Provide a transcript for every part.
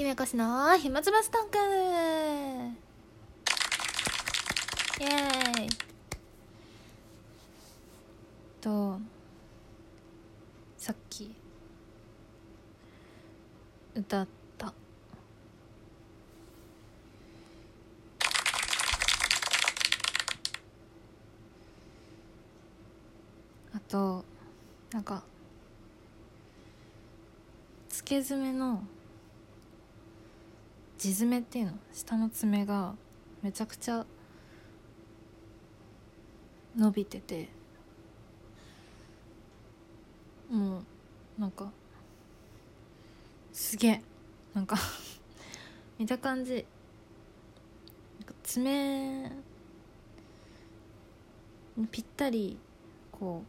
ゆめこしの暇つぶしトークイエーイ。とさっき歌った。あとなんかつけ爪の地爪っていうの？下の爪がめちゃくちゃ伸びててもうなんかすげえ。なんか見た感じ。爪にぴったりこう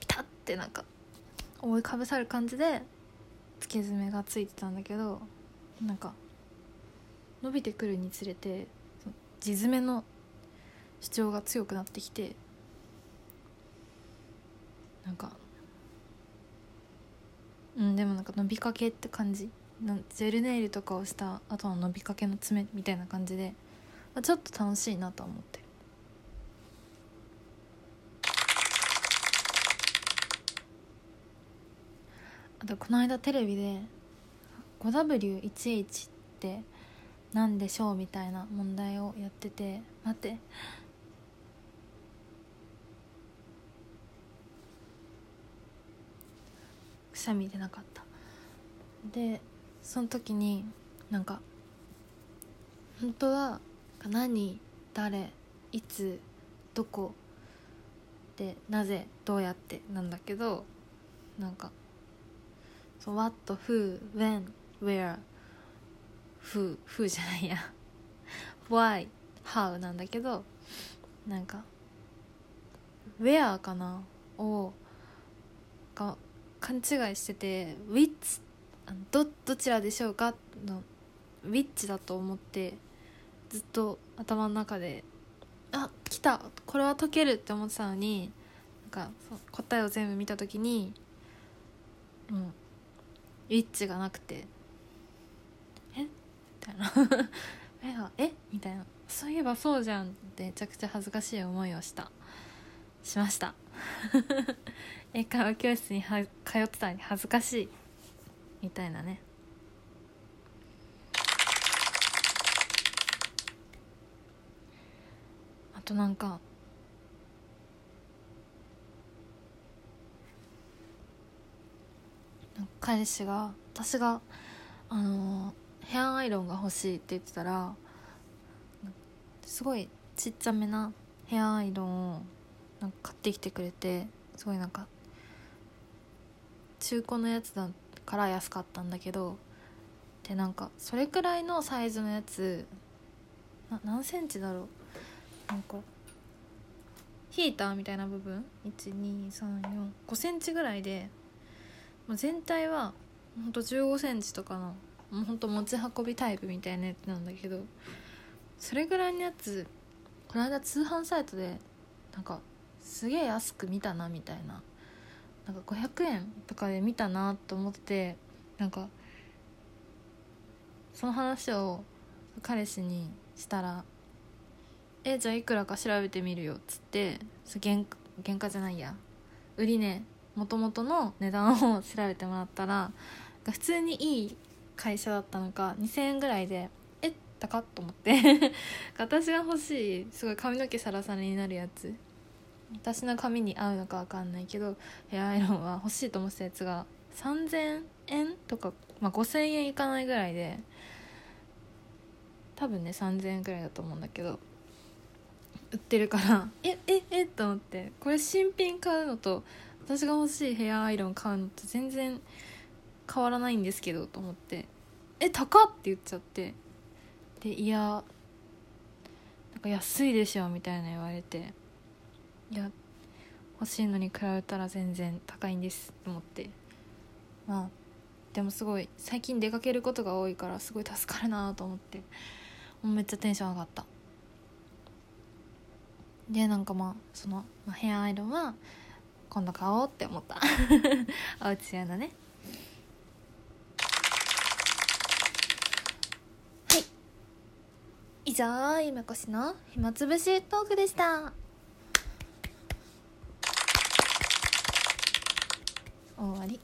ピタッてなんか覆いかぶさる感じで付け爪がついてたんだけどなんか伸びてくるにつれて地爪の主張が強くなってきてなんかうんでもなんか伸びかけって感じ。ジェルネイルとかをした後の伸びかけの爪みたいな感じでちょっと楽しいなと思ってるあとこの間テレビで 5W1H って何でしょうみたいな問題をやってて待って。くしゃみ出なかった。でその時になんか本当は何誰いつどこでなぜどうやってなんだけどなんかそう What, Who, When, Where, Who, Who じゃないや。Why, How なんだけどなんか Where かな？をが勘違いしてて Which どどちらでしょうか？の Which だと思ってずっと頭の中であ来たこれは解けるって思ってたのになんか答えを全部見た時にうん。ウィッチがなくて。え？みたいな。ええ？みたいな。そういえばそうじゃんってめちゃくちゃ恥ずかしい思いをした。しました。英会話教室には通ってたのに恥ずかしい。みたいなね。あとなんか彼氏が私があのヘアアイロンが欲しいって言ってたらすごいちっちゃめなヘアアイロンをなんか買ってきてくれてすごいなんか中古のやつだから安かったんだけどでなんかそれくらいのサイズのやつな何センチだろう？なんかヒーターみたいな部分？12345センチぐらいでもう全体はほんと1 5センチとかのもうほんと持ち運びタイプみたいなやつなんだけどそれぐらいのやつこの間通販サイトでなんかすげえ安く見たなみたいななんか500円とかで見たなと思ってなんかその話を彼氏にしたら「えじゃあいくらか調べてみるよ」っつって原原価じゃないや。売り値もともとの値段を調べてもらったら普通にいい会社だったのか2000円ぐらいでえ高っと思って。私が欲しいすごい髪の毛サラサラになるやつ。私の髪に合うのか分かんないけどヘアアイロンは欲しいと思ってたやつが3000円とか、まあ、5000円いかないぐらいで多分ね3000円ぐらいだと思うんだけど売ってるからえええと思って。これ新品買うのと私が欲しいヘアアイロン買うのと全然変わらないんですけどと思って「え高っ!」って言っちゃってでいやなんか安いでしょみたいな言われていや欲しいのに比べたら全然高いんですと思ってまあでもすごい最近出かけることが多いからすごい助かるなと思ってめっちゃテンション上がったでなんかまあその、まあ、ヘアアイロンは今度買おうって思った。おうち用のね。はい。以上夢こしの暇つぶしトークでした。終わり。